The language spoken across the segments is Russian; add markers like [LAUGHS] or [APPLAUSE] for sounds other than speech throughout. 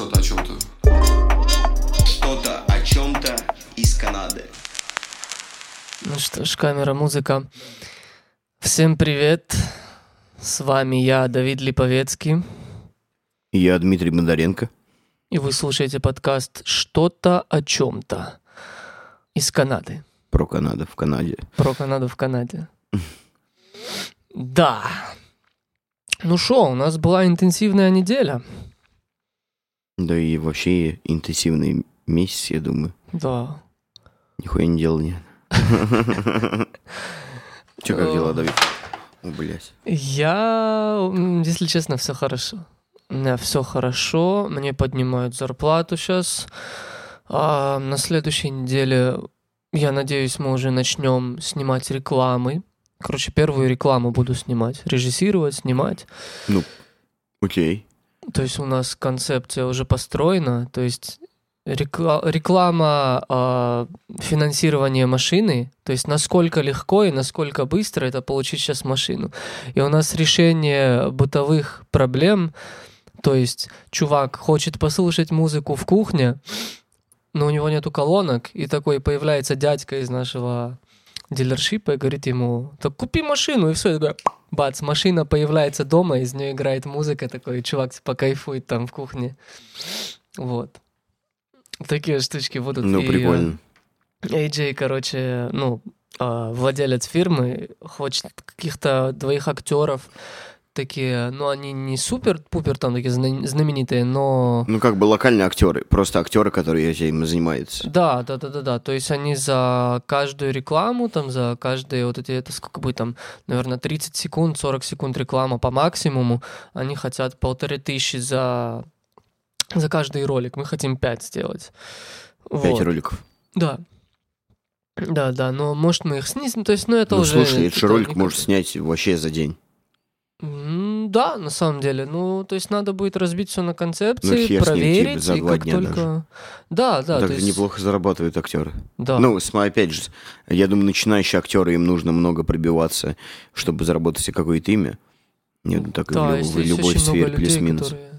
Что-то о чем-то. Что-то о чем-то из Канады. Ну что ж, камера, музыка. Всем привет. С вами я, Давид Липовецкий. Я Дмитрий Бондаренко. И вы слушаете подкаст «Что-то о чем-то» из Канады. Про Канаду в Канаде. Про Канаду в Канаде. Да. Ну что, у нас была интенсивная неделя. Да и вообще интенсивный месяц, я думаю. Да. Нихуя не делал, не. [LAUGHS] Че, как дела, Давид? О, блядь. Я, если честно, все хорошо. У меня все хорошо, мне поднимают зарплату сейчас. А на следующей неделе, я надеюсь, мы уже начнем снимать рекламы. Короче, первую рекламу буду снимать, режиссировать, снимать. Окей. То есть у нас концепция уже построена, то есть рекла- реклама а, финансирования машины, то есть насколько легко и насколько быстро это получить сейчас машину. И у нас решение бытовых проблем, то есть чувак хочет послушать музыку в кухне, но у него нету колонок, и такой появляется дядька из нашего дилершипа и говорит ему, так купи машину, и все, такой, бац, машина появляется дома, из нее играет музыка, такой чувак типа кайфует там в кухне. Вот. Такие штучки будут. Ну, И, прикольно. э, AJ, короче, ну, а, владелец фирмы, хочет каких-то двоих актеров, такие, ну, они не супер-пупер там такие зна- знаменитые, но... Ну, как бы локальные актеры. Просто актеры, которые этим занимаются. Да, да, да, да, да. То есть они за каждую рекламу, там, за каждые вот эти, это сколько будет там, наверное, 30 секунд, 40 секунд реклама по максимуму, они хотят полторы тысячи за, за каждый ролик. Мы хотим 5 сделать. Пять Вот. роликов. Да. Да, да, но может мы их снизим, то есть, ну это Ну, уже... слушай, этот это же ролик можешь как- снять вообще за день. Да, на самом деле. Ну, то есть надо будет разбить все на концепции, типа, проверить, за и как дня только... даже. Да, да, так есть... неплохо зарабатывают актеры. Да. Ну, опять же, я думаю, начинающие актеры, им нужно много пробиваться, чтобы заработать себе какое-то имя. Нет, так и в Да, есть, в есть любой сфере плюс-минус. которые...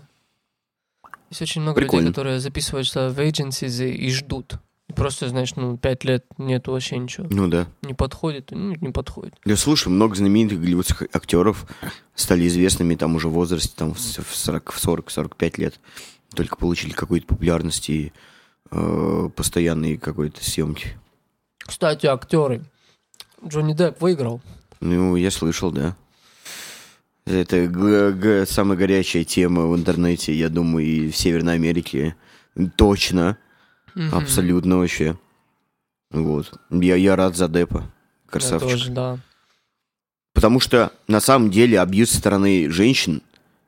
Есть очень много Прикольно. людей, которые записываются в agencies и, и ждут. Просто, знаешь, ну, пять лет нету вообще ничего. Ну да. Не подходит, ну, не подходит. Я слушай, много знаменитых голливудских актеров стали известными там уже в возрасте там в с- в 40, в 40-45 лет. Только получили какую-то популярность и э, постоянные какой-то съемки. Кстати, актеры. Джонни Депп выиграл. Ну, я слышал, да. Это г- г- самая горячая тема в интернете, я думаю, и в Северной Америке. Точно. Мгм. Абсолютно вообще. Вот. Я, я рад за Деппа. Я Красавчик. тоже, да. Потому что на самом деле абьюз со стороны женщин,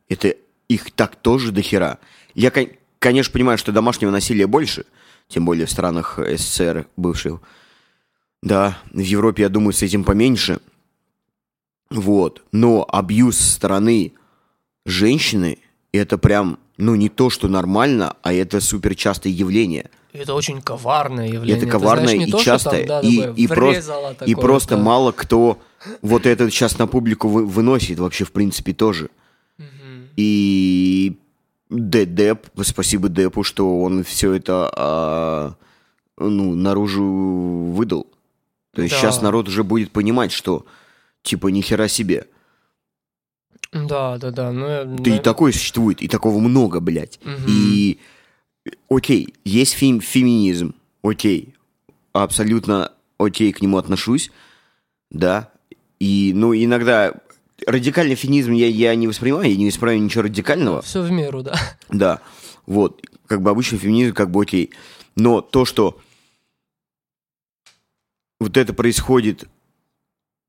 это их так тоже до хера. Я, кон- конечно, понимаю, что домашнего насилия больше, тем более в странах СССР бывших. Да, в Европе, я думаю, с этим поменьше. Вот. Но абьюз со стороны женщины, это прям, ну, не то, что нормально, а это супер частое явление. Это очень коварное явление. Это Ты коварное знаешь, и то, там, частое, да, и- просто- И мало кто вот это сейчас на публику вы- выносит вообще, в принципе, тоже. И Деп, спасибо Депу, что он все это а, ну, наружу выдал. То есть Да. сейчас народ уже будет понимать, что типа ни хера себе. Да, да, да. Ну, я- Да и такое существует, и такого много, блядь. Мгм. И окей, есть фем- феминизм, окей, абсолютно окей к нему отношусь, да. И, ну, иногда радикальный феминизм я, я не воспринимаю, я не воспринимаю ничего радикального. Все в меру, да. [LAUGHS] Да, вот, как бы обычный феминизм, как бы окей. Но то, что вот это происходит,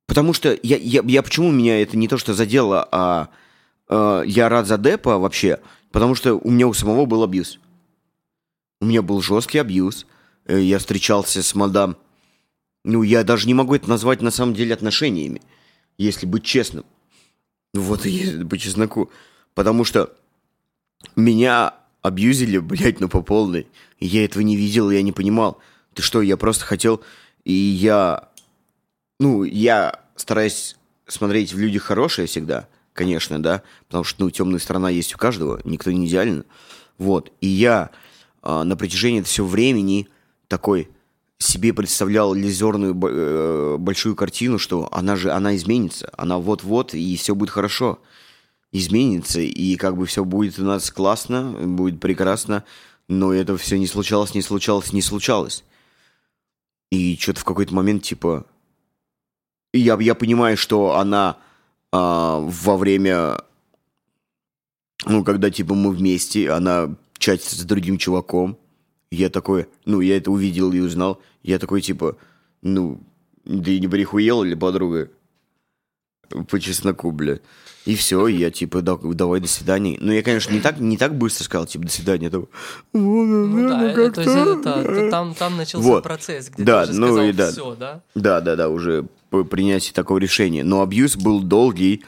потому что я, я, я почему меня это не то, что задело, а э, я рад за Депа вообще, потому что у меня у самого был абьюз. У меня был жесткий абьюз. Э, Я встречался с мадам. Ну, я даже не могу это назвать на самом деле отношениями, если быть честным. Вот, если по чесноку. Потому что меня абьюзили, блядь, ну по полной. И я этого не видел, я не понимал. Ты что, я просто хотел... И я... Ну, я стараюсь смотреть в людях хорошее всегда. конечно, да, потому что, ну, темная сторона есть у каждого, никто не идеален. Вот, и я на протяжении всего времени такой себе представлял иллюзорную бо- э, большую картину, что она же, она изменится, она вот-вот, и все будет хорошо. Изменится, и как бы все будет у нас классно, будет прекрасно, но это все не случалось, не случалось, не случалось. И что-то в какой-то момент, типа, я, я понимаю, что она а, во время, ну, когда, типа, мы вместе, она чатится с другим чуваком, я такой, ну, я это увидел и узнал, я такой, типа, ну, ты не прихуела ли, подруга? По чесноку, бля. И все, я типа, да, давай, до свидания. Ну, я, конечно, не так, не так быстро сказал, типа, до свидания. То, Ну да, это, то есть это, это- там, там начался Вот. процесс, где Да, ты уже ну сказал и да. все, да? Да, да, да, уже по принятии такого решения. Но абьюз был долгий,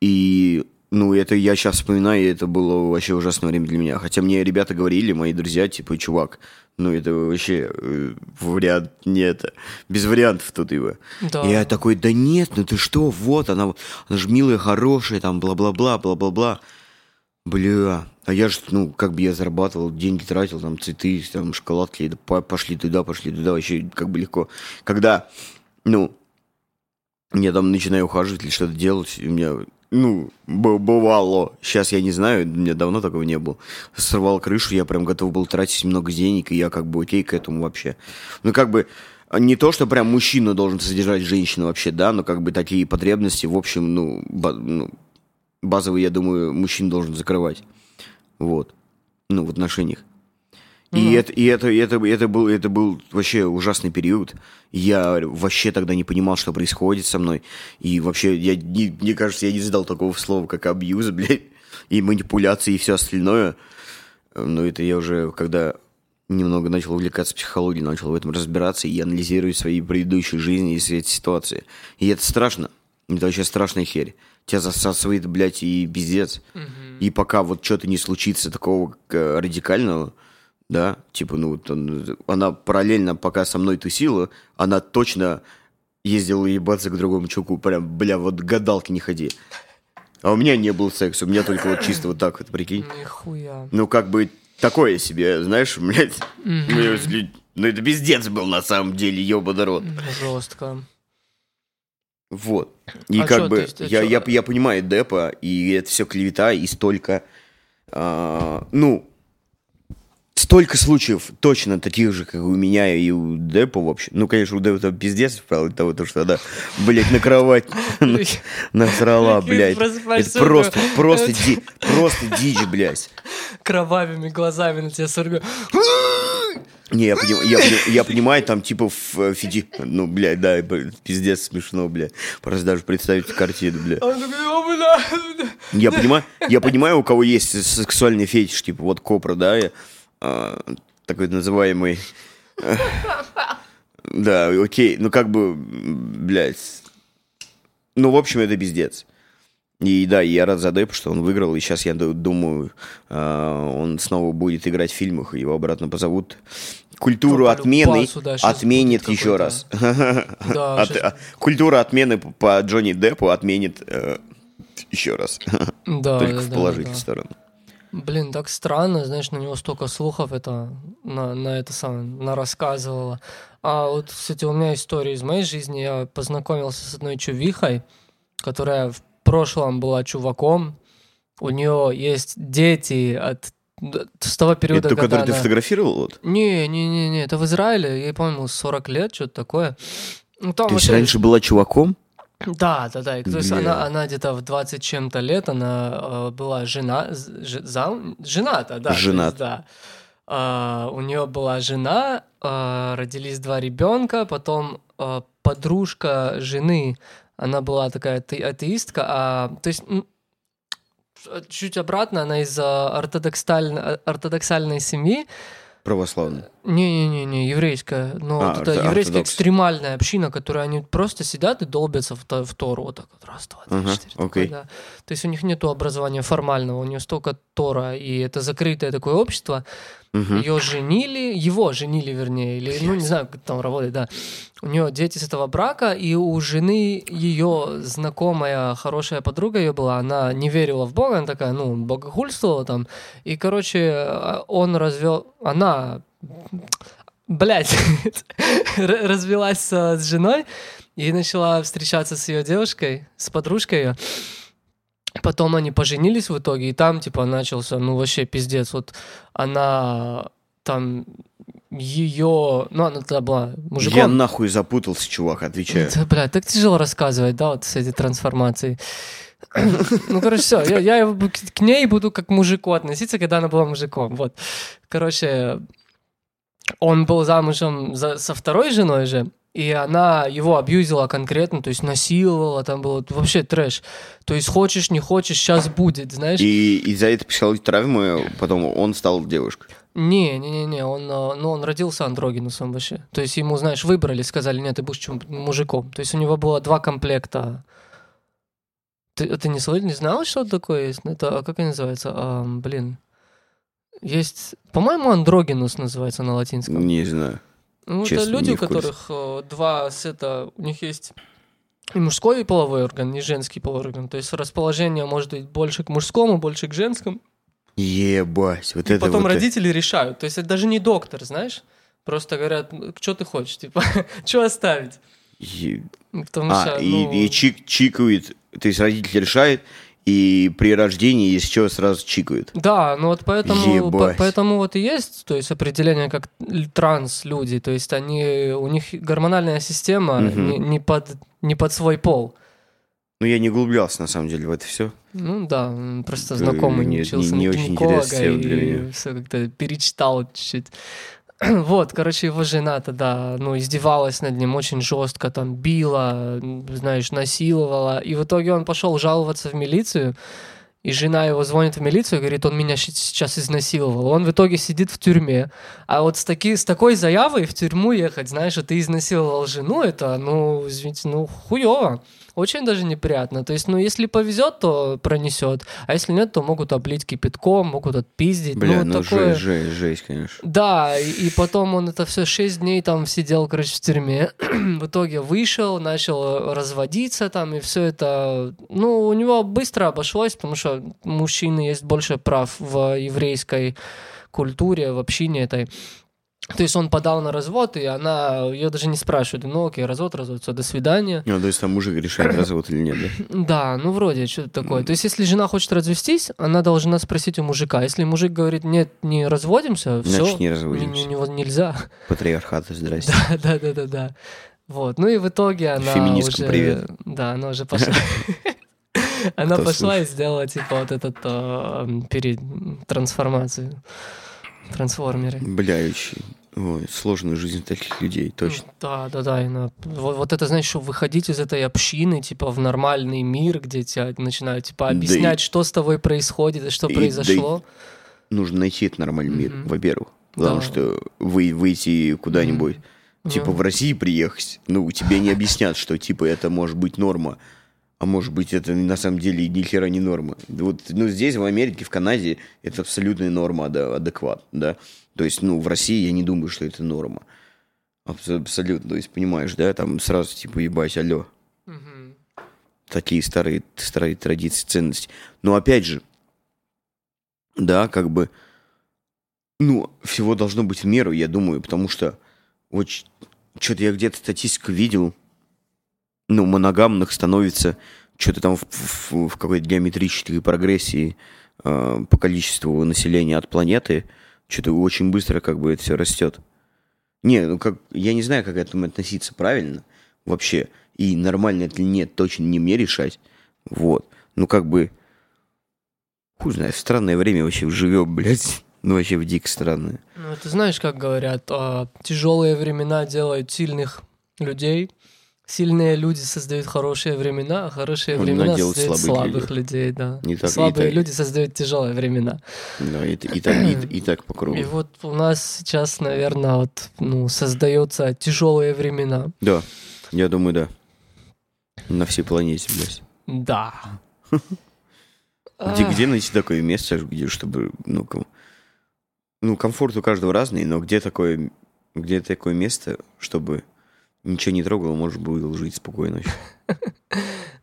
и, ну, это я сейчас вспоминаю, и это было вообще ужасное время для меня. Хотя мне ребята говорили, мои друзья, типа, чувак, ну, это вообще э, вариант не это. Без вариантов тут его. Да. И я такой, да нет, ну ты что, вот, она, она же милая, хорошая, там, бла-бла-бла, бла-бла-бла. Бля, а я же, ну, как бы я зарабатывал, деньги тратил, там, цветы, там, шоколадки, да, пошли туда, пошли туда, вообще как бы легко. Когда, ну, я там начинаю ухаживать или что-то делать, у меня, ну, бывало, сейчас я не знаю, у меня давно такого не было, сорвал крышу, я прям готов был тратить много денег, и я как бы окей к этому вообще. Ну, как бы, не то, что прям мужчина должен содержать женщину вообще, да, но как бы такие потребности, в общем, ну, ба- ну базовые, я думаю, мужчина должен закрывать. Вот. Ну, в отношениях. И, это, и, это, и это, это, был, это был вообще ужасный период. Я вообще тогда не понимал, что происходит со мной. И вообще, я, не- мне кажется, я не знал такого слова, как абьюз, [LAUGHS] блядь, и манипуляции, и все остальное. Но это я уже, когда немного начал увлекаться психологией, начал в этом разбираться и анализировать свои предыдущие жизни и эти ситуации. И это страшно. Это вообще страшная херь. Тебя засасывает, блядь, и пиздец. И пока вот что-то не случится такого э, радикального, да, типа, ну, вот он- она параллельно, пока со мной тусила, она точно ездила ебаться к другому чуваку, прям, бля, вот к гадалке не ходи. А у меня не было секса, у меня только вот чисто вот так вот, прикинь. Нихуя. Ну, как бы такое себе, знаешь, блядь. Ну, ну, это пиздец был на самом деле, ебаный рот. Жестко. Вот. И А как чё, бы есть, а я, чё? я, я понимаю Депа, и это все клевета, и столько, а, ну, столько случаев точно таких же, как у меня и у Депа, в общем. Ну, конечно, у Депа там пиздец, правда, того, то, что она, блядь, на кровать [LAUGHS] насрала, блядь. Это просто, просто, просто дичь, блядь. Кровавыми глазами на тебя сорвет. Не, я, поним- я, я понимаю, там типа в Фиди... Ну, блядь, да, пиздец смешно, блядь. Просто даже представить картину, блядь. Я понимаю, я понимаю, у кого есть сексуальный фетиш, типа вот Копра, да, я, а, такой называемый... э, Да, окей, ну как бы, блядь. Ну, в общем, это пиздец. И да, я рад за Депа, что он выиграл, и сейчас я ду- думаю, а, он снова будет играть в фильмах, его обратно позовут. Культуру Ну, по отмены да, отменит еще раз. Да, От- а, Культура отмены по- Джонни Деппу отменит э, еще раз. Да, Только да, в да, положительную да. сторону. Блин, так странно, знаешь, на него столько слухов это на, на это самое на рассказывало. А вот, кстати, у меня история из моей жизни. Я познакомился с одной чувихой, которая в прошлом была чуваком. У нее есть дети от с того периода, Это то, когда который ты она- фотографировал? Вот? Не, не, не, не, это в Израиле, ей, по-моему, 40 лет, что-то такое. Ну, там То есть вообще- раньше была чуваком? Да, да, да. И, То есть она, она где-то в 20 чем-то лет, она э, была жена, ж- зам- жената, да. есть, Женат. да. А, у нее была жена, а, родились два ребенка, потом а, подружка жены, она была такая ате- атеистка, а, то есть чуть обратно, она из ортодоксальной, ортодоксальной семьи, Православный. не-не-не, еврейская. Но А, вот это еврейская ортодокс. экстремальная община, которая они просто сидят и долбятся в, в Тору. Вот так вот. Раз, два, три, Ага, четыре. такое, окей. да. То есть у них нету образования формального, у них столько Тора, и это закрытое такое общество. Мгм. Ее женили, его женили, вернее, или, ну, не знаю, как там работает, да. У нее дети с этого брака, и у жены ее знакомая, хорошая подруга ее была, она не верила в Бога, она такая, ну, богохульствовала там. И, короче, он развел, она, блядь, [LAUGHS] р- развелась с женой и начала встречаться с ее девушкой, с подружкой ее. Потом они поженились в итоге, и там, типа, начался, ну, вообще пиздец. Вот она там ее... Ну, она тогда была мужиком. Я нахуй запутался, чувак, отвечаю. Да, бля, так тяжело рассказывать, да, вот с этой трансформацией. Ну, короче, все, я, к ней буду как к мужику относиться, когда она была мужиком, вот. Короче, он был замужем за- со второй женой же, и она его абьюзила конкретно, то есть насиловала, там было вообще трэш. То есть хочешь, не хочешь, сейчас будет, знаешь. И из-за этой психологической травмы потом он стал девушкой. Не, не, не, не, он, э, ну, он родился андрогинусом вообще. То есть ему, знаешь, выбрали, сказали, нет, ты будешь чем- мужиком. То есть у него было два комплекта. Ты, ты не, слышал, не знал, что это такое есть? Это, а как это называется? А, блин. Есть, по-моему, андрогинус называется на латинском. Не знаю. Ну, честно, это люди, у которых э, два сета, у них есть и мужской половой орган, и женский половой орган. То есть расположение может быть больше к мужскому, больше к женскому. Ебать, вот И это потом вот... родители решают. То есть это даже не доктор, знаешь? Просто говорят, что ты хочешь, типа, [LAUGHS] что оставить? Е- Потому А, что, и, ну, и чик, чикают, то есть родитель решает, и при рождении, если что, сразу чикают. Да, ну вот поэтому, по- поэтому вот и есть, то есть определение как транс-люди, то есть они, у них гормональная система Мгм. не, не под, не под свой пол. Ну, я не углублялся, на самом деле, в это все. Ну да, просто знакомый не- учился не- не на очень гинеколога и все как-то перечитал чуть-чуть. [CLEARS THROAT] Вот, короче, его жена тогда, ну, издевалась над ним очень жестко, там, била, знаешь, насиловала. И в итоге он пошел жаловаться в милицию, и жена его звонит в милицию и говорит, он меня сейчас изнасиловал. Он в итоге сидит в тюрьме. А вот с, таки, с такой заявой в тюрьму ехать, знаешь, что ты изнасиловал жену, это, ну, извините, ну, хуево. Очень даже неприятно. То есть, ну, если повезет, то пронесет. А если нет, то могут облить кипятком, могут отпиздить. Бля, ну, ну, такое... жесть, жесть, жесть, конечно. Да, и, и потом он это все 6 дней там сидел, короче, в тюрьме. [CLEARS THROAT] в итоге вышел, начал разводиться там, и все это... Ну, у него быстро обошлось, потому что мужчины есть больше прав в еврейской культуре, в общине этой. То есть он подал на развод, и она ее даже не спрашивает. Ну, окей, развод, развод, все, до свидания. Ну, то есть там мужик решает, развод или нет, да? Да, ну вроде что-то такое. То есть если жена хочет развестись, она должна спросить у мужика. Если мужик говорит, нет, не разводимся, все, Значит, не разводимся. нельзя. Патриархат, здрасте. Да, [LAUGHS] да, да, да, да. Вот. Ну и в итоге она Феминисткам уже... привет. Да, она уже пошла. [LAUGHS] Она пошла и сделала, типа, вот этот э, перед трансформацию. Трансформеры. Бля, очень ой, сложную жизнь таких людей, точно. Да, да, да. и на- Вот, вот это, знаешь, что выходить из этой общины, типа, в нормальный мир, где тебя начинают, типа, Да и- объяснять, что с тобой происходит и что И- да и- произошло. Нужно найти этот нормальный мир, Мгм. во-первых. Потому Да. что вы, выйти куда-нибудь, типа Ну. в России приехать, ну, тебе не объяснят, что, типа, это может быть норма, а может быть, это на самом деле ни хера не норма. Вот, ну, здесь, в Америке, в Канаде, это абсолютная норма, да, адекват, да. То есть, ну, в России я не думаю, что это норма. Абс- Абсолютно, то есть, понимаешь, да, там сразу, типа, ебать, алло. Мгм. такие старые, старые традиции, ценности. Но опять же, да, как бы, ну, всего должно быть в меру, я думаю, потому что вот что-то я где-то статистику видел, ну, моногамных становится что-то там в, в- в какой-то геометрической прогрессии э, по количеству населения от планеты, что-то очень быстро как бы это все растет. Не, ну как, я не знаю, как к этому относиться правильно вообще. И нормально это или нет, точно не мне решать. Вот. Ну как бы, хуй знает, странное время вообще живем, [LAUGHS] блядь. Ну вообще в дико странное. Ну, ты знаешь, как говорят, а, тяжелые времена делают сильных людей, сильные люди создают хорошие времена, а хорошие Ну, времена создают слабых слабых людей, да. Не так- и Слабые так. люди создают тяжелые времена. Да, и, и так, и, и [CLEARS THROAT] так по кругу. И вот у нас сейчас, наверное, вот, ну, создаются тяжелые времена. Да, я думаю, да. На всей планете, блядь. Да. [LAUGHS] Где, где найти такое место, где, чтобы, ну, кому- Ну, комфорт у каждого разный, но где такое, где такое место, чтобы ничего не трогало, можно было жить спокойно. [LAUGHS]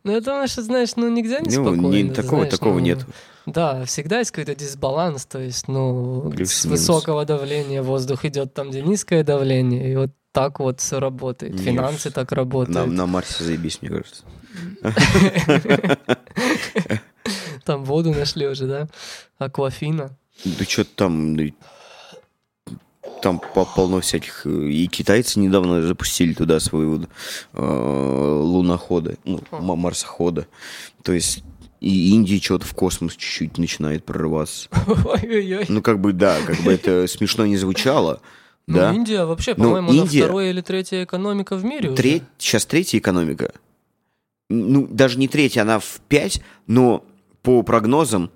Ну, думаю, что, знаешь, ну, нигде не Ну, спокойно. не- ты такого- знаешь, такого ну, нет. Да, всегда есть какой-то дисбаланс, то есть, ну, с высокого давления воздух идет там, где низкое давление, и вот так вот все работает. Нет. Финансы так работают. На, на Марсе заебись, мне кажется. [LAUGHS] Там воду нашли уже, да? Аквафина. Да что там, там по- полно всяких. э, И китайцы недавно запустили туда свои э, луноходы, ну, марсоходы. То есть и Индия что-то в космос чуть-чуть начинает прорываться. Ой-ой-ой. Ну, как бы, да, как бы это смешно не звучало, Ну, да. Индия вообще, Ну, по-моему, она Индия- вторая или третья экономика в мире уже. Треть, сейчас третья экономика. Ну, даже не третья, она в 5, но по прогнозам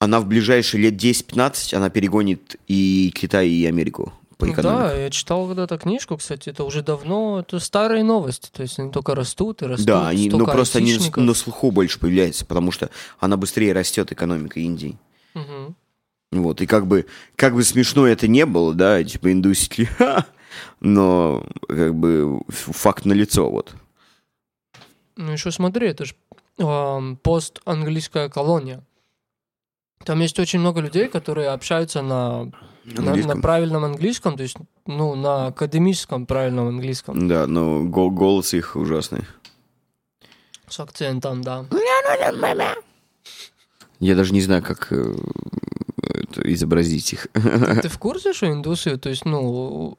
она в ближайшие лет 10-15 она перегонит и Китай, и Америку по Ну экономике. Да, я читал когда-то книжку, кстати, это уже давно, это старые новости, то есть они только растут и растут. Да, они, ну столько просто они на, на слуху больше появляются, потому что она быстрее растет, экономика Индии. Мгм. Вот, и как бы, как бы смешно это не было, да, типа индусики, [LAUGHS] но как бы факт налицо, вот. Ну еще смотри, это же пост-английская колония. Там есть очень много людей, которые общаются на, на, на правильном английском, то есть, ну, на академическом правильном английском. Да, но го- голос их ужасный. С акцентом, да. Я даже не знаю, как э, это изобразить их. Ты в курсе, что индусы, то есть, ну,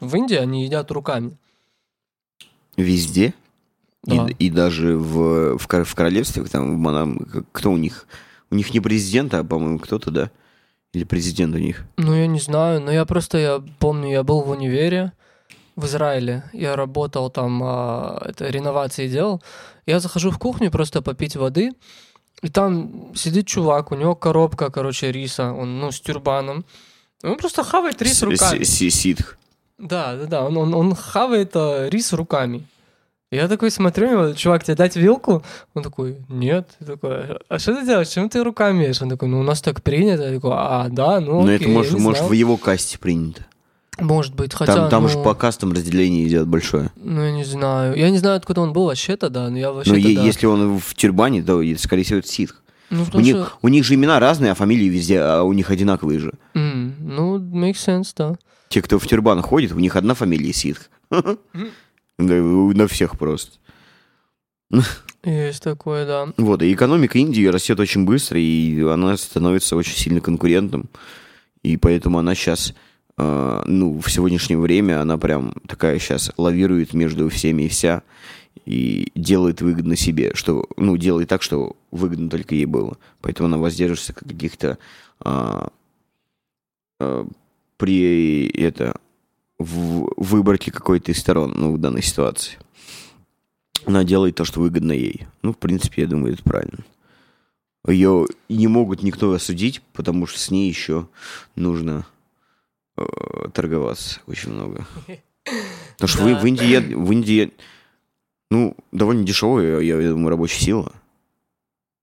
в Индии они едят руками? Везде. И- Да. И, даже в, в, в королевстве, там, в Манам, кто у них? У них не президент, а, по-моему, кто-то, да? Или президент у них? Ну, я не знаю, но я просто, я помню, я был в универе в Израиле, я работал там, а, это реновации делал, я захожу в кухню просто попить воды, и там сидит чувак, у него коробка, короче, риса, он, ну, с тюрбаном, он просто хавает рис руками. Ситх. Да, да, да, он, он, он хавает а, рис руками. Я такой смотрю, него, чувак, тебе дать вилку? Он такой, нет. Я такой, а что ты делаешь? Чем ты руками ешь? Он такой, ну у нас так принято. Я такой, а, да, ну Но окей, это, может, может знал». в его касте принято. Может быть, хотя, Там, там ну, же по кастам разделение идет большое. ну, я не знаю. Я не знаю, откуда он был вообще-то, да, но я вообще Но е- если он в тюрбане, то, скорее всего, это ситх. Ну, У них, что... у них же имена разные, а фамилии везде, а у них одинаковые же. М, ну, makes sense, да. Те, кто в тюрбан ходит, у них одна фамилия ситх. [LAUGHS] Да, На всех просто. [LAUGHS] Есть такое, да. Вот, и экономика Индии растет очень быстро, и она становится очень сильно конкурентом. И поэтому она сейчас, ну, в сегодняшнее время, она прям такая сейчас лавирует между всеми и вся, и делает выгодно себе, что, ну, делает так, что выгодно только ей было. Поэтому она воздерживается каких-то а, а, при это в выборке какой-то из сторон, ну, в данной ситуации. Она делает то, что выгодно ей. Ну, в принципе, я думаю, это правильно. Ее не могут никто осудить, потому что с ней еще нужно э, торговаться очень много. Потому что Да. в Индии, в Индии, ну, довольно дешевая, я, я думаю, рабочая сила.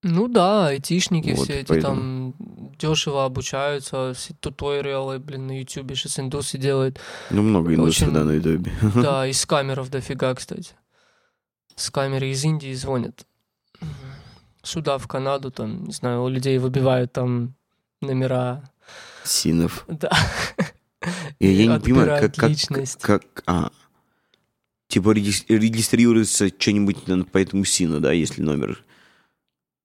Ну да, айтишники Вот, все эти поэтому. там дешево обучаются, все туториалы, блин, на ютубе сейчас индусы делают. Ну, много индусов, Очень- да, на ютубе. [LAUGHS] Да, из камеров дофига, кстати. С камеры из Индии звонят. Сюда, в Канаду, там, не знаю, у людей выбивают там номера. Синов. Да. Я, я не понимаю, как, как, личность. как, а, типа регис- регистрируется что-нибудь по этому сину, да, если номер.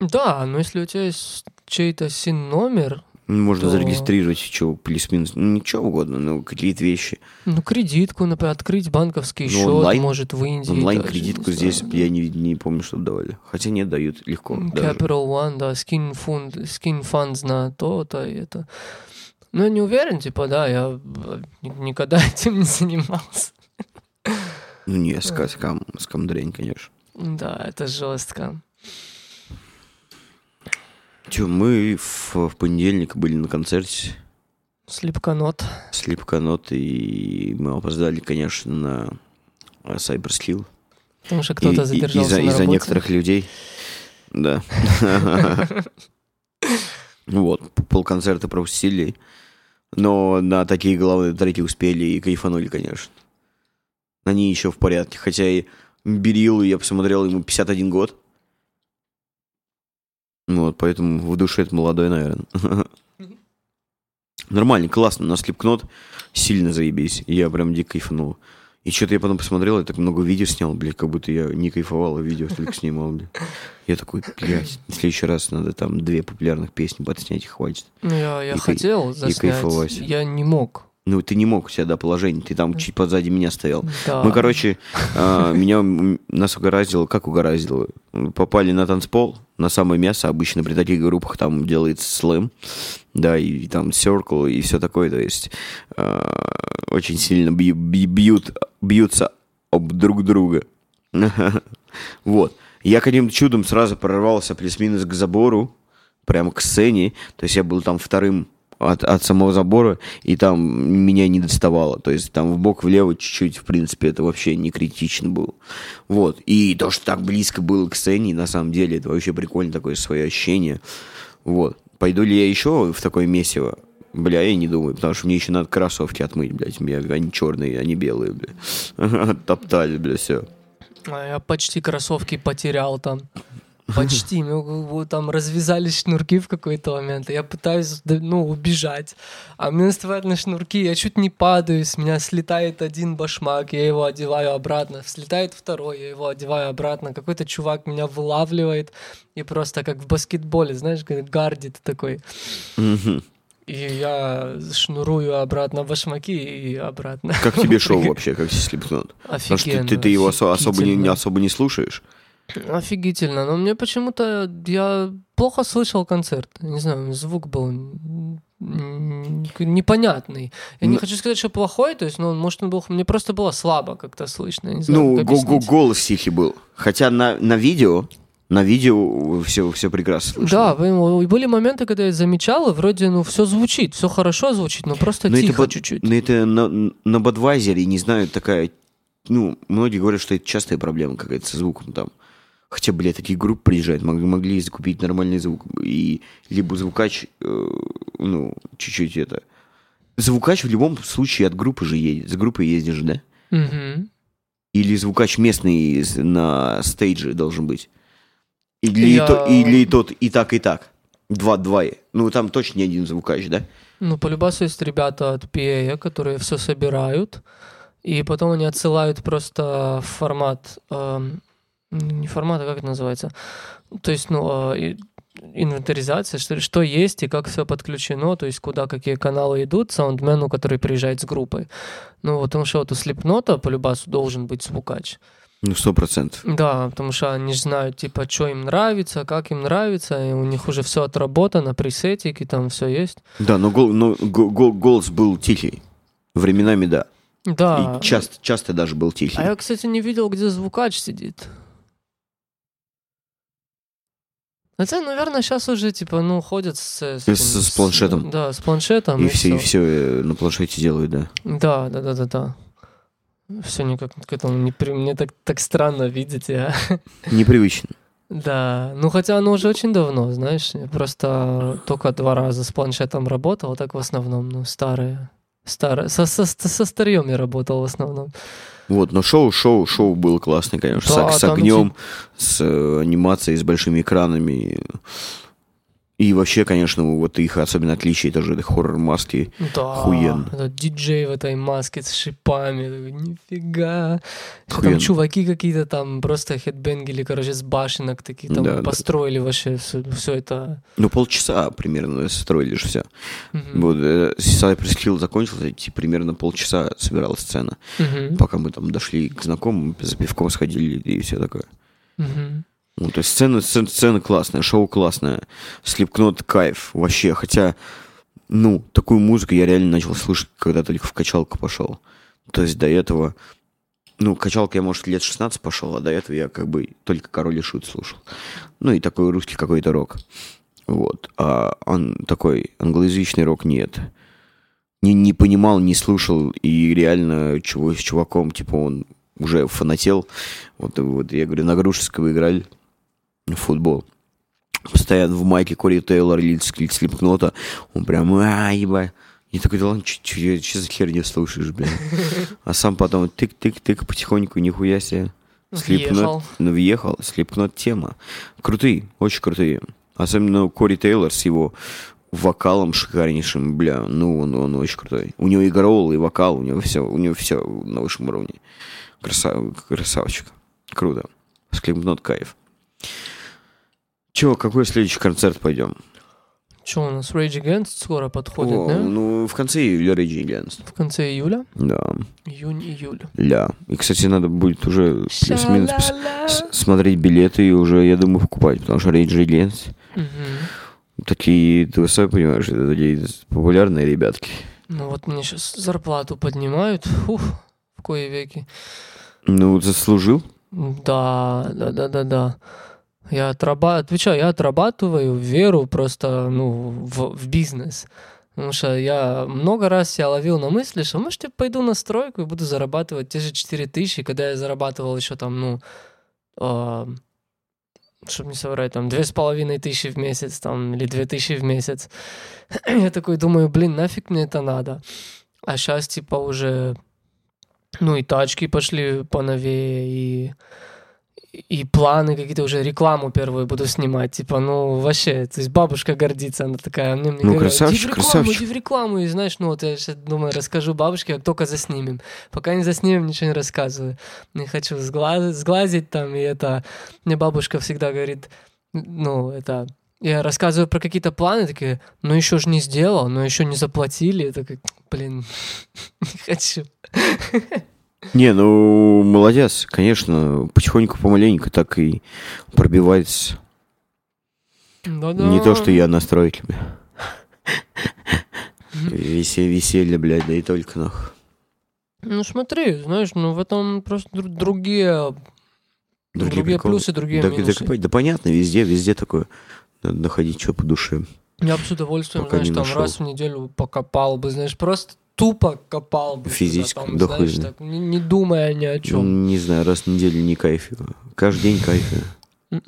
Да, но если у тебя есть чей-то син-номер, Можно То- зарегистрировать что, плюс-минус, ну, ничего угодно, ну, какие-то вещи. ну, кредитку, например, открыть банковский Ну, счет, онлайн- может, в Индии. Онлайн-кредитку даже, здесь я не, не помню, что давали. Хотя нет, дают легко. даже. Capital One, да, скин фунд, скин фонд на то-то и это. Ну, я не уверен, типа, да, я э, ни- никогда [LAUGHS] этим не занимался. Ну, не, ска- скам, скам дрянь, конечно. Да, это жестко. Че, мы в, в понедельник были на концерте Слепканот. Слепканот, и мы опоздали, конечно, на э, Cyberskill. Потому что И- кто-то и- задержался Из-за на из-за работе. некоторых людей. Да. [LAUGHS] Вот, полконцерта пропустили. Но на такие главные треки успели и кайфанули, конечно. Они еще в порядке. Хотя и Берилу я посмотрел, ему 51 год. Ну Вот, поэтому в душе это молодой, наверное. [LAUGHS] Нормально, классно. На слепкнот сильно заебись. Я прям дико кайфанул. И что-то я потом посмотрел, я так много видео снял, блядь, как будто я не кайфовал, а видео только снимал, блядь. Я такой, блядь, в следующий раз надо там две популярных песни подснять и хватит. Ну, я, я И хотел кай- заснять, я не мог. Ну, ты не мог у себя, да, положение, ты там чуть позади меня стоял. Да. Мы, короче, а, меня, нас угораздило, как угораздило, попали на танцпол, на самое мясо, обычно при таких группах там делается слэм, да, и, там circle и все такое, то есть а, очень сильно бью- бью- бьют, бьются об друг друга. [LAUGHS] Вот. Я каким-то чудом сразу прорвался плюс-минус к забору, прямо к сцене, то есть я был там вторым от, от самого забора, и там меня не доставало. То есть там в бок влево чуть-чуть, в принципе, это вообще не критично было. Вот. И то, что так близко было к сцене, на самом деле, это вообще прикольно такое свое ощущение. Вот. Пойду ли я еще в такое месиво? Бля, я не думаю, потому что мне еще надо кроссовки отмыть, блядь. Мне они черные, они белые, бля. [LAUGHS] Топтали, бля, все. А я почти кроссовки потерял там. Почти. Там развязались шнурки в какой-то момент. Я пытаюсь, ну, убежать. А мне наступают на шнурки, я чуть не падаю, с меня слетает один башмак, я его одеваю обратно. Слетает второй, я его одеваю обратно. Какой-то чувак меня вылавливает и просто как в баскетболе, знаешь, гардит такой. И я шнурую обратно башмаки и обратно. Как тебе [LAUGHS] шоу вообще, как тебе слепнут? Потому что ты, Офигенно, ты, его осо- особо не, не особо не слушаешь. Офигительно, но мне почему-то я плохо слышал концерт. Не знаю, звук был непонятный. Я не Ну- хочу сказать, что плохой, то есть, ну, может, он был, мне просто было слабо как-то слышно. не знаю, Ну, го- голос тихий был. Хотя на, на видео, на видео все, все прекрасно слышно. Да, были моменты, когда я замечал, и вроде, ну, все звучит, все хорошо звучит, но просто Но тихо чуть-чуть. Но это на, на Бадвайзере, не знаю, такая... Ну, многие говорят, что это частая проблема какая-то со звуком там. Хотя, блядь, такие группы приезжают, могли, могли закупить нормальный звук. И либо звукач, э, ну, чуть-чуть это... Звукач в любом случае от группы же едет. С группой ездишь, да? Мгм. Или звукач местный на стейдже должен быть. Или, Я- и, то, или и тот, и так, и так. Два-два. Ну, там точно не один звукач, да? Ну, по любасу есть ребята от PA, которые все собирают, и потом они отсылают просто формат, эм, не формат, а как это называется? То есть, ну, и- инвентаризация, что, что есть и как все подключено, то есть куда какие каналы идут саундмену, который приезжает с группой. Ну, потому что вот у Слепнота по любасу должен быть звукач. Ну, сто процентов. Да, потому что они же знают, типа, что им нравится, как им нравится, и у них уже все отработано, пресетики, там все есть. Да, но, гол- но го- го- голос был тихий. Временами, да. Да. И часто, часто даже был тихий. А я, кстати, не видел, где звукач сидит. Хотя, наверное, сейчас уже, типа, ну, ходят с... этим, С- с планшетом. Да, с планшетом. и, все, и все на планшете делают, да. Да, да, да, да, да. Все никак к этому не... при- Мне так, так странно видеть, я... [LAUGHS] Непривычно. Да, ну хотя оно уже очень давно, знаешь, я просто только два раза с планшетом работал, а так в основном, ну, старые, старые, со, со, со старьем я работал в основном. Вот, но шоу, шоу, шоу было классное, конечно. Да, с, с огнем, с э, анимацией, с большими экранами. И вообще, конечно, вот их особенно отличие, это же хоррор-маски. Да, Охуенно. этот диджей в этой маске с шипами, нифига. Охуенно. Там чуваки какие-то там просто хедбенгили, короче, с башенок такие, там Да, да. построили вообще все, это. Ну, полчаса примерно строили же все. Мгм. Вот, э, Cypress Hill закончился, примерно полчаса собиралась сцена. Мгм. Пока мы там дошли к знакомым, за пивком сходили и все такое. Мгм. Ну, то есть сцена, сцена, сцена классная, шоу классное, слепкнот кайф вообще. Хотя, ну, такую музыку я реально начал слышать, когда только в качалку пошел. То есть до этого, ну, качалка я, может, лет 16 пошел, а до этого я как бы только Король и Шут слушал. Ну, и такой русский какой-то рок. Вот. А он такой англоязычный рок нет. Не, не понимал, не слушал, и реально чего, с чуваком, типа, он уже фанател. Вот, вот я говорю, на Грушевского играли футбол. Постоянно в майке Кори Тейлор или Слепкнота. Он прям, а, ебать. Я такой, да ладно, что за херню слушаешь, блин? А сам потом тык-тык-тык потихоньку, нихуя себе. Въехал. Ну, въехал. Слепнот тема. Крутые, очень крутые. Особенно Кори Тейлор с его вокалом шикарнейшим, бля, ну он, он очень крутой. У него и гроул, и вокал, у него все, у него все на высшем уровне. Красав, красавчик. Круто. Слепнот кайф. Че, какой следующий концерт пойдем? Что у нас, Rage Against скоро подходит, О, да? Ну, в конце июля Rage Against. В конце июля? Да. Июнь-июль. Ля. И, кстати, надо будет уже плюс-минус смотреть билеты и уже, я думаю, покупать, потому что Rage Against Мгм. такие, ты сам понимаешь, это такие популярные ребятки. Ну вот мне сейчас зарплату поднимают. Фух, в кои веки. Ну, заслужил. Да, да, да, да, да. Я отрабатываю, отвечаю, я отрабатываю веру просто, ну, в, в бизнес. Потому что я много раз себя ловил на мысли, что, может, я пойду на стройку и буду зарабатывать те же 4 тысячи, когда я зарабатывал еще там, ну, чтобы не соврать, там, две с половиной тысячи в месяц, там, или две тысячи в месяц. [CLEARS THROAT] я такой думаю, блин, нафиг мне это надо? А сейчас, типа, уже, ну, и тачки пошли поновее, и и планы какие-то уже рекламу первую буду снимать, типа, ну вообще, то есть бабушка гордится, она такая, мне, мне Ну, говорят, красавчик, иди в рекламу, красавчик. иди в рекламу, и знаешь, ну вот я сейчас думаю, расскажу бабушке, как только заснимем, пока не заснимем, ничего не рассказываю, не хочу сгла- сглазить там, и это, мне бабушка всегда говорит, ну это, я рассказываю про какие-то планы, такие, ну еще же не сделал, но еще не заплатили, я такой, блин, [LAUGHS] не хочу. [LAUGHS] Не, ну, молодец, конечно, потихоньку, помаленьку так и пробивается. Да-да. Не то, что я настрою тебя. Веселье, веселье, блядь, да и только нах. Ну смотри, знаешь, ну в этом просто дру- другие, другие, приколы. плюсы, другие Да, минусы. да, да понятно, везде, везде такое. Надо находить что по душе. Я бы с удовольствием, Пока знаешь, там нашел. раз в неделю покопал бы, знаешь, просто тупо копал бы. Физически, там, да знаешь, хуй так, не, не думая ни о чем. М, Не знаю, раз в неделю не кайф. Каждый день кайф. [LAUGHS]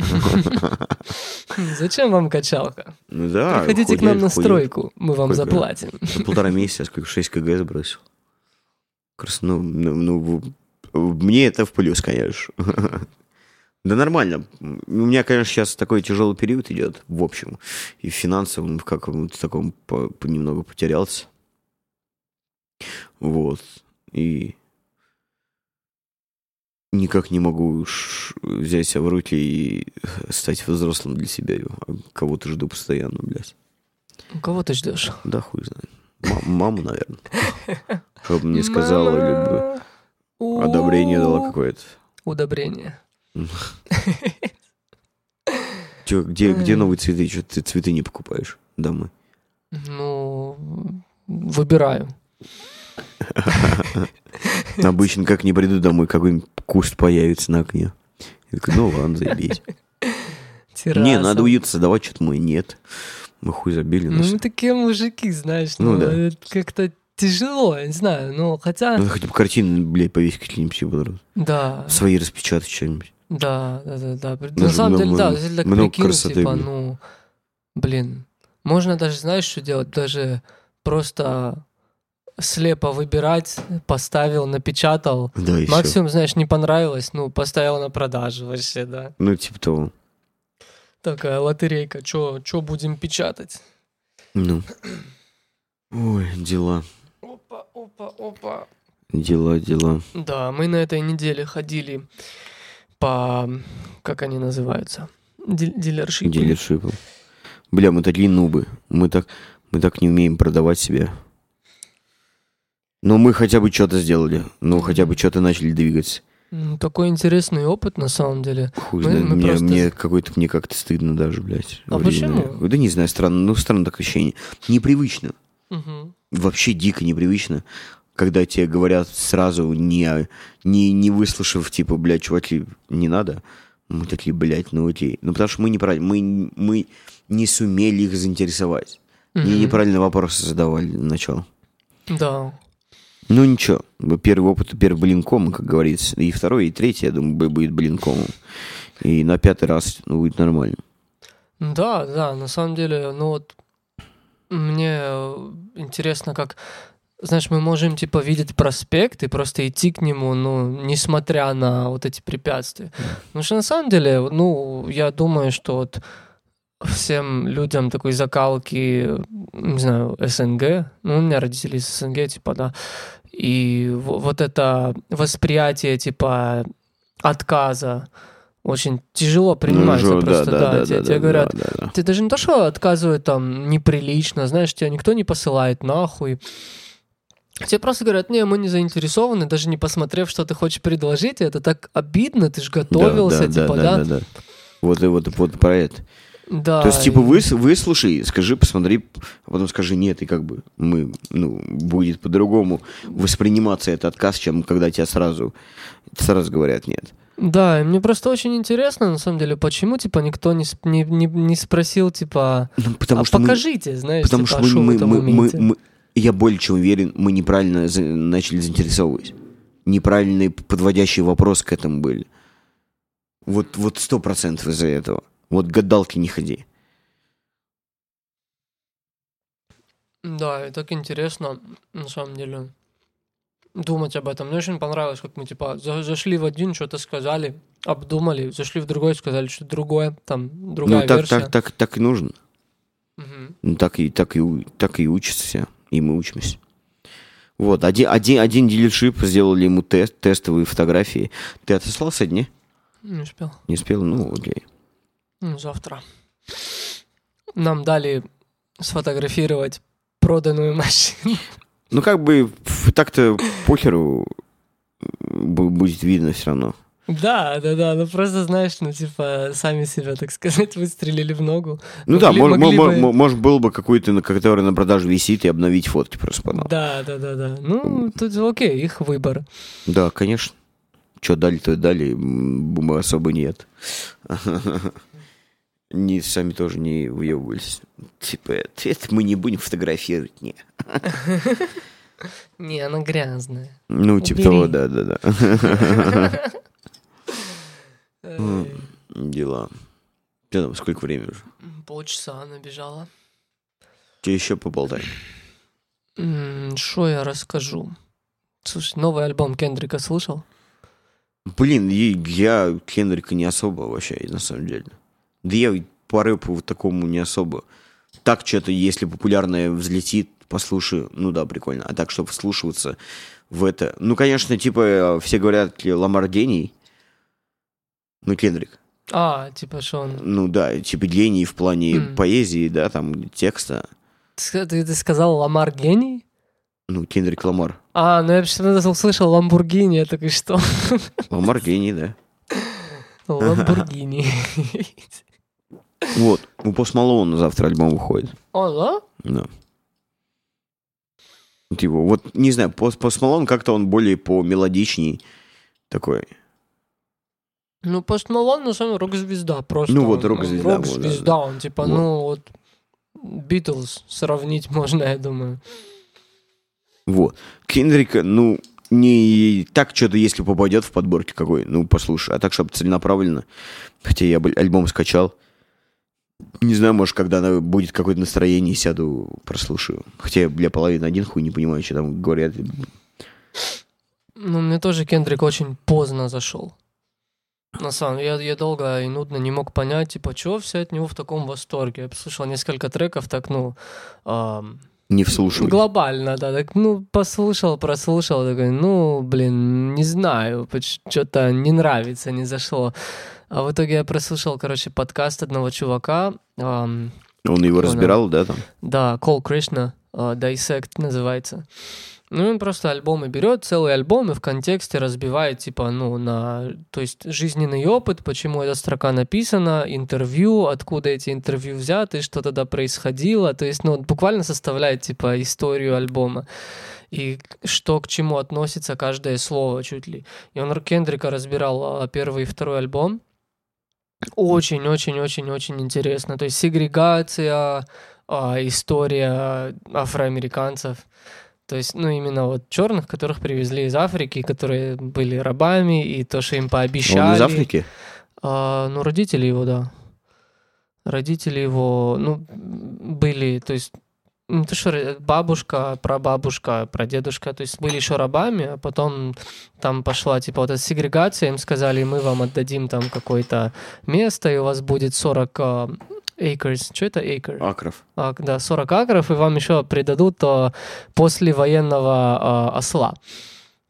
Зачем вам качалка? Ну да. Приходите к нам на стройку, мы вам заплатим. За полтора месяца сколько 6 кг сбросил. Как раз, ну, ну, ну, в- в- мне это в плюс, конечно. [LAUGHS] Да нормально. У меня, конечно, сейчас такой тяжелый период идет, в общем. И в финансовом, в каком-то таком немного потерялся. Вот. И никак не могу взять себя в руки и стать взрослым для себя. А Кого-то жду постоянно, блядь. Кого ты ждешь? Да хуй знает. Мам- маму, наверное. Чтобы мне сказала, либо одобрение дала какое-то. Удобрение. Чё, где, где новые цветы? Что ты цветы не покупаешь домой? Ну, выбираю. [LAUGHS] Обычно, как не приду домой, какой-нибудь куст появится на окне. Я такой, ну ладно, заебись. Терраса. Не, надо уютно создавать, что-то мой нет. Мы хуй забили. Ну, нас. мы такие мужики, знаешь, Ну ну, да. как-то тяжело, я не знаю, ну, хотя, Надо хотя бы картины, блядь, повесить какие-нибудь будут. да, Свои распечатать что-нибудь. да, да, да, да. На самом деле, да, если так много прикинуть, красоты, типа, блин. ну, блин, можно даже, знаешь, что делать? Даже просто слепо выбирать, поставил, напечатал. Да, все. Максимум, знаешь, не понравилось, ну, поставил на продажу вообще, да. Ну, типа того. Такая лотерейка, что будем печатать? Ну. Ой, дела. Опа, опа, опа. Дела, дела. Да, мы на этой неделе ходили по... Как они называются? Дил- Дилершипы. Дилершипом. Бля, мы такие нубы. Мы так, мы так не умеем продавать себя. Но мы хотя бы что-то сделали. Ну, хотя бы что-то начали двигаться. М, Такой интересный опыт, на самом деле. Хуй Мы- знает. мы мне, просто- мне какой-то, мне как-то стыдно даже, блядь. А временами. почему? Да не знаю, странно. Ну, странно такое ощущение. Непривычно. Мгм. Вообще дико непривычно. Когда тебе говорят сразу, не, не, не выслушав, типа, блядь, чуваки, не надо. Мы такие, блядь, ну окей. Ну, потому что мы неправильно, мы, мы не сумели их заинтересовать. И Мгм. неправильные вопросы задавали начало. Да. Ну ничего, первый опыт, первый блинком, как говорится. И второй, и третий, я думаю, бу- будет блинком. И на пятый раз ну, будет нормально. Да, да, на самом деле, ну вот мне э, интересно, как знаешь, мы можем, типа, видеть проспект и просто идти к нему, ну, несмотря на вот эти препятствия. Потому что, на самом деле, ну, я думаю, что вот всем людям такой закалки, не знаю, СНГ, ну, у меня родители из СНГ, типа, да, и вот это восприятие, типа, отказа, очень тяжело принимается Ну, просто, да, да, да, тебе, да, тебе да, говорят, да, да, да. ты даже не то, что отказывают там неприлично, знаешь, тебя никто не посылает нахуй. Тебе просто говорят, не, мы не заинтересованы, даже не посмотрев, что ты хочешь предложить, это так обидно, ты же готовился, типа, да? да, да. Вот и вот, вот про это. Да, То есть, типа, выс, выслушай, скажи, посмотри, а потом скажи нет, и как бы мы, ну, будет по-другому восприниматься этот отказ, чем когда тебя сразу, сразу говорят нет. Да, и мне просто очень интересно, на самом деле, почему, типа, никто не, не, не, не спросил, типа, Ну, потому а что мы- покажите, знаешь, потому типа, что мы, а мы, вы там мы, мы- умеете? мы- я более чем уверен, мы неправильно за- начали заинтересовывать. Неправильные подводящие вопросы к этому были. Вот вот сто процентов из-за этого. Вот гадалки не ходи. Да, и так интересно, на самом деле, думать об этом. Мне очень понравилось, как мы, типа, за- зашли в один, что-то сказали, обдумали, зашли в другой, сказали что-то другое, там, другая ну так, версия. так, так, так и нужно. Мгм. Ну, так и, так и, так и учатся и мы учимся. Вот, один, один, один дилершип сделали ему тест, тестовые фотографии. Ты отослал сегодня? Не успел. Не успел? Ну, окей. Ну, завтра. Нам дали сфотографировать проданную машину. Ну, как бы так-то похеру бу- будет видно все равно. Да, да, да, ну просто знаешь, ну типа сами себя, так сказать, [LAUGHS] выстрелили в ногу. Ну да, Могли- мож- могли мо- бы- мо- может, был бы какой-то, который на продажу висит, и обновить фотки просто потом. Да, да, да, да. Ну, тут окей, их выбор. Да, конечно. Что дали, то и дали, бумы особо нет. [LAUGHS] Не, сами тоже не выебывались. Типа, это, мы не будем фотографировать, не. Не, она грязная. Ну, типа того, да-да-да. Эй, [LAUGHS] Дела. Что там, сколько времени уже? Полчаса набежала. Тебе еще поболтай. Что я расскажу? Слушай, новый альбом Кендрика слышал? Блин, я Кендрика не особо вообще, на самом деле. Да я по рэпу вот такому не особо. Так что-то, если популярное взлетит, послушаю, ну да, прикольно. А так, чтобы вслушиваться в это... Ну, конечно, типа, э, все говорят, Ламар гений. Ну, Кендрик. А, типа, что он... Ну да, типа гений в плане Мгм. поэзии, да, там, текста. Ты, ты- ты сказал Ламар гений? Ну, Кендрик Ламар. А, ну я почему-то услышал Ламбургини, я такой, что? Ламар гений, да. [LAUGHS] Ламбургини. [LAUGHS] Вот, у Пост Малона завтра альбом выходит. О, да? Вот его, вот, не знаю, Пост, Пост Малон как-то он более по мелодичней такой. Ну, Пост Малон, на самом деле, рок-звезда просто. Ну, вот рок-звезда, Рок-звезда, да, он типа, Вот. ну, вот Битлз сравнить [LAUGHS] можно, я думаю. Вот. Кендрика, ну, не так что-то, если попадет в подборке какой, ну, послушай. А так, чтобы целенаправленно. Хотя я альбом скачал. Не знаю, может, когда она будет какое-то настроение, сяду, прослушаю. Хотя я, бля, половина один хуй не понимаю, что там говорят. Ну, мне тоже Кендрик очень поздно зашел. На самом деле, я, я долго и нудно не мог понять, типа, чего все от него в таком восторге. Я послушал несколько треков, так, ну, ам, Не вслушивай. глобально, да, так, ну, послушал, прослушал, такой, ну, блин, не знаю, что-то не нравится, не зашло. А в итоге я прослушал, короче, подкаст одного чувака, Он его разбирал, да, там? да, Кол Кришна, Dissect называется. Ну, он просто альбомы берет, целый альбом, и в контексте разбивает, типа, ну, на, то есть, жизненный опыт, почему эта строка написана, интервью, откуда эти интервью взяты, что тогда происходило, то есть, ну, он буквально составляет, типа, историю альбома и что к чему относится каждое слово чуть ли. И он Кендрика разбирал а, первый и второй альбом. Очень-очень-очень-очень интересно. То есть сегрегация, а, история афроамериканцев. То есть, ну, именно вот черных, которых привезли из Африки, которые были рабами, и то, что им пообещали. Он из Африки? А, ну, родители его, да. Родители его, ну, были, то есть, Ну, то что, бабушка, прабабушка, прадедушка, то есть были еще рабами, а потом там пошла, типа, вот эта сегрегация, им сказали, мы вам отдадим там какое-то место, и у вас будет 40 а, acres. Что это acre? Акров. А, да, 40 акров, и вам еще придадут а, после военного а, осла.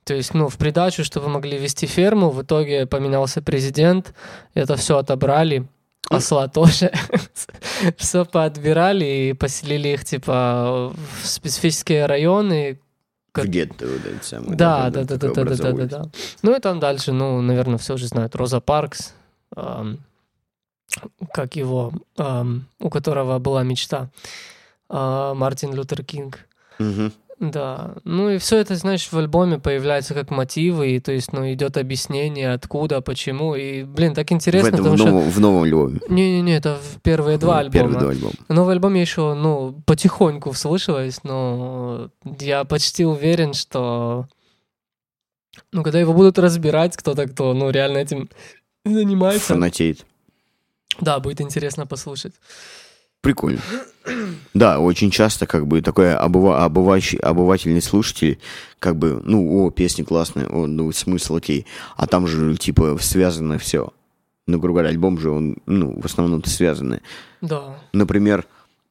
То есть, ну, в придачу, что вы могли вести ферму, в итоге поменялся президент, это все отобрали, осла тоже. [LAUGHS] Все поотбирали и поселили их, типа, в специфические районы. Как- В гетто вот этот самый. Да, да, да, да, да, да, да, да, да. Ну и там дальше, ну, наверное, все уже знают. Роза Паркс, как его, у которого была мечта. А, Мартин Лютер Кинг. Мгм. Да, ну и все это, знаешь, в альбоме появляется как мотивы, и то есть, ну, идет объяснение, откуда, почему, и, блин, так В, интересно, этом, потому в, что... новом, в новом альбоме. Не-не-не, это в первые два Ну, альбома. Первые два альбома. Новый альбом я еще, ну, потихоньку вслышиваюсь, но я почти уверен, что, ну, когда его будут разбирать кто-то, кто, ну, реально этим занимается, Фанатеет. да, будет интересно послушать. Прикольно. Да, очень часто как бы такой обыва- обывающий- обывательный слушатель, как бы, ну, о, песня классная, о, ну, смысл окей. А там же, типа, связано все. Ну, грубо говоря, альбом же, он, ну, в основном-то связаны. Да, Например,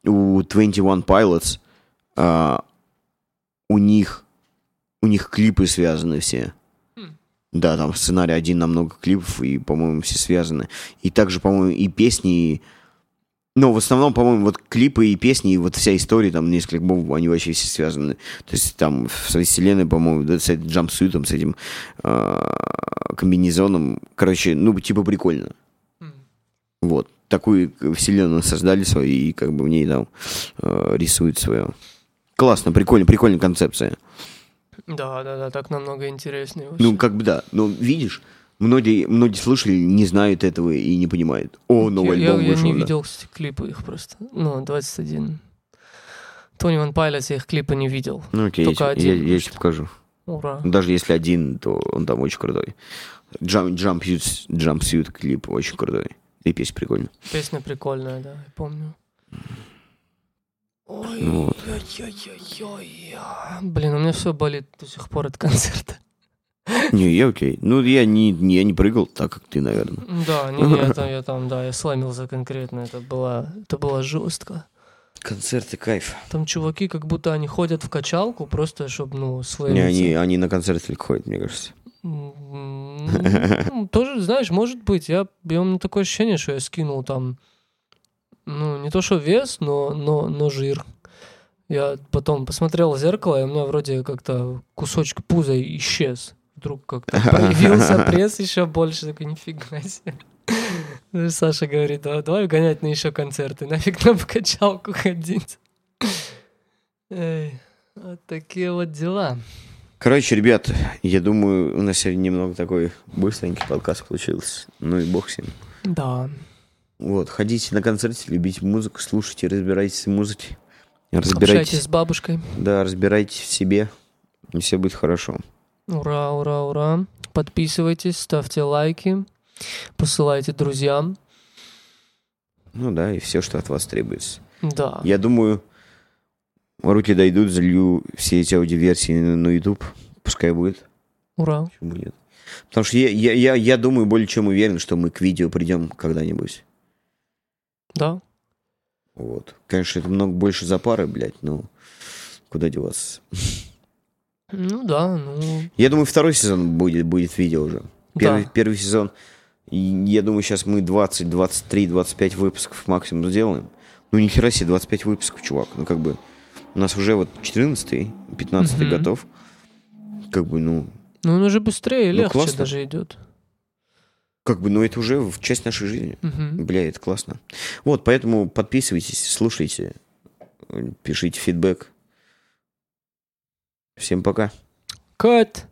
у 21 Pilots а, у них у них клипы связаны все. Хм. Да, там сценарий один на много клипов, и, по-моему, все связаны. И также, по-моему, и песни, и- ну, в основном, по-моему, вот клипы и песни, и вот вся история, там, несколько альбомов, они вообще все связаны. То есть там в своей вселенной, по-моему, да, с этим джампсютом, с этим а, комбинезоном. Короче, ну, типа прикольно. М. Вот. Такую вселенную создали свою и как бы в ней там э, рисуют свое. Классно, прикольно, прикольная концепция. да, да, да, так намного интереснее. вообще. Ну, как бы да. Но видишь, многие, многие слушатели не знают этого и не понимают. О, новый я, альбом я вышел. не да. видел, кстати, клипы их просто. Ну, 21. Тони Ван Pilots я их клипы не видел. Ну, окей, я, Только я- один, я может. тебе покажу. Ура. Даже если один, то он там очень крутой. Jump, jumpsuit, jumpsuit клип очень крутой. И песня прикольная. Песня прикольная, да, я помню. Ой, Вот. ой, ой, ой, ой. Блин, у меня все болит до сих пор от концерта. Не, я окей. Ну, я не, не- я не прыгал так, как ты, наверное. Да, не, не, это я там, да, я сломился конкретно. Это было, это было жестко. Концерты кайф. Там чуваки, как будто они ходят в качалку, просто чтобы, ну, свои Не, они, они на концерты только ходят, мне кажется. Ну, Тоже, знаешь, может быть, я, я у меня такое ощущение, что я скинул там, ну, не то что вес, но, но, но жир. Я потом посмотрел в зеркало, и у меня вроде как-то кусочек пуза исчез. Вдруг как-то появился пресс еще больше, такой, нифига себе. Ну, Саша говорит, «Да, давай угонять на еще концерты, нафиг нам в качалку ходить. Эй, вот такие вот дела. Короче, ребят, я думаю, у нас сегодня немного такой быстренький подкаст получился. Ну и бог с ним. Да. Вот, ходите на концерте, любите музыку, слушайте, разбирайтесь в музыке. Общайтесь Разбирайтесь, с бабушкой. да, разбирайтесь в себе, и все будет хорошо. Ура, ура, ура. Подписывайтесь, ставьте лайки, посылайте друзьям. Ну да, и все, что от вас требуется. Да. Я думаю, руки дойдут, залью все эти аудиоверсии на, YouTube. Пускай будет. Ура. Почему нет? Потому что я, я, я, я думаю, более чем уверен, что мы к видео придем когда-нибудь. Да. Вот. Конечно, это много больше запары, блядь, но куда деваться. Ну да, ну. Я думаю, второй сезон будет, будет видео уже. Первый, Да. первый сезон. Я думаю, сейчас мы 20, 23, 25 выпусков максимум сделаем. Ну, ни хера себе, 25 выпусков, чувак. Ну, как бы, у нас уже вот 14 15 Мгм. готов. Как бы, ну, Ну он уже быстрее, Ну, легче классно. даже идет. как бы, ну, это уже в часть нашей жизни. Мгм. Бля, это классно. Вот, поэтому подписывайтесь, слушайте, пишите фидбэк. Всем пока. Кат.